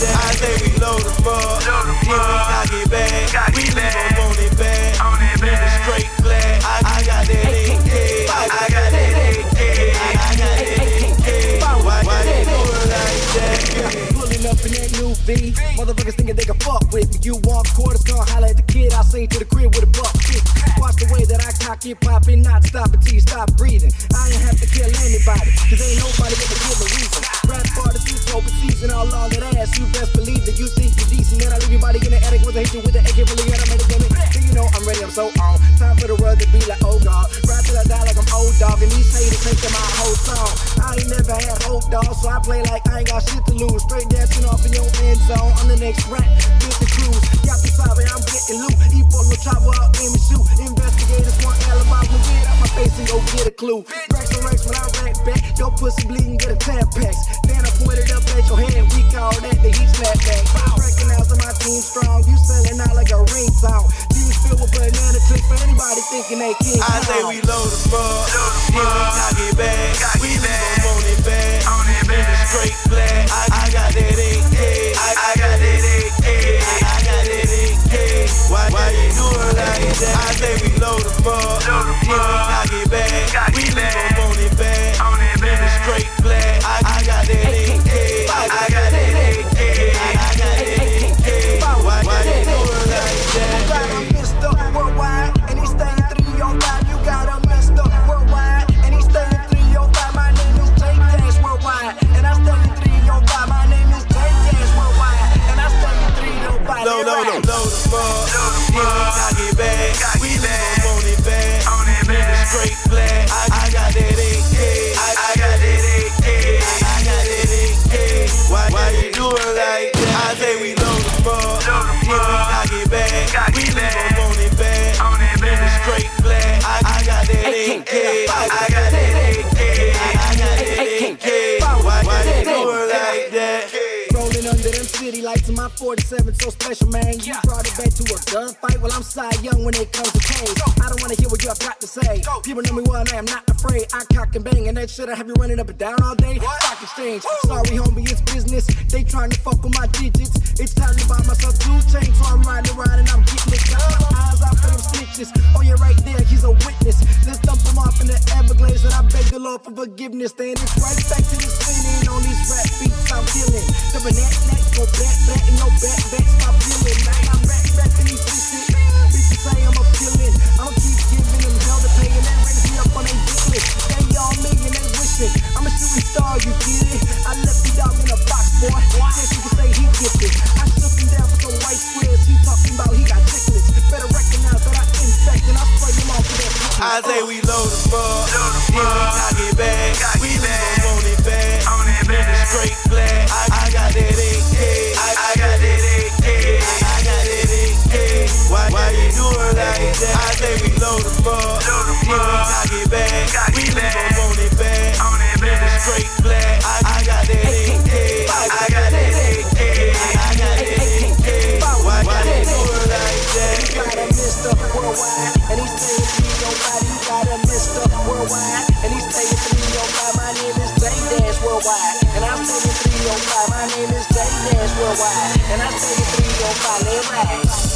that. I say we load them up, then we cock it back. We leave them on it back, nigga straight black. I, I got that AK, I, I got that AK, I, I got that AK. Why, why you do it like that? Pulling up in that new V. Motherfuckers thinking they can fuck with me. You want quarters, come holler at the kid. I'll sing to the crib with a buck kick. Watch the way that I cock it, poppin', not stop until you stop breathing. I ain't have to kill anybody, cause ain't nobody gonna so on. Time for the world to be like, oh god. Rap till I die like I'm old dog, and these haters taking my whole song. I ain't never had hope, dog, so I play like I ain't got shit to lose. Straight dancing off in your end zone. I'm the next rap, get the cruise. Got the sorry, I'm getting loot. Eat for no trouble out in me shoot. Investigators want alibi, we get out my face and go get a clue. Racks and racks when I rack back. Your pussy bleeding, get a tampax. Then I point it up at your head. We call that the heat slap back. Recognize team strong. You selling out like a ringtone. These filled with banana clips for anybody thinking they king. I say we load them up, then we cock I, I got AK, I got that AK. Why, you do like that? Rolling under them city lights in my 47, so special, man. You brought it back to a gunfight. Well, I'm Cy Young when it comes to cage. I don't wanna hear what you have got to say. People know me well, and I am not afraid. I cock and bang, and that shit I have you running up and down all day. Stock exchange. Sorry, homie, business. They trying to fuck with my digits. It's time to buy myself two chains, so I'm riding around and I'm getting it. Got my eyes out for them snitches. Oh, yeah, right there, he's a witness. Let's dump him off in the Everglades, and I beg the Lord for forgiveness. Then it's right back to the spinning on these rap beats I'm killing. Double neck, neck, go back, back, and no back, back, stop feeling. Now I say we load them up, then we cock it back. We leave them on it back, nigga straight black. I, I got that AK, I, I got that AK, I got that AK. Why, why you do it like that? I say we load them up, then we cock it back. We leave them on it back, nigga straight black. I, I Worldwide, and I stay in 305. Let ride.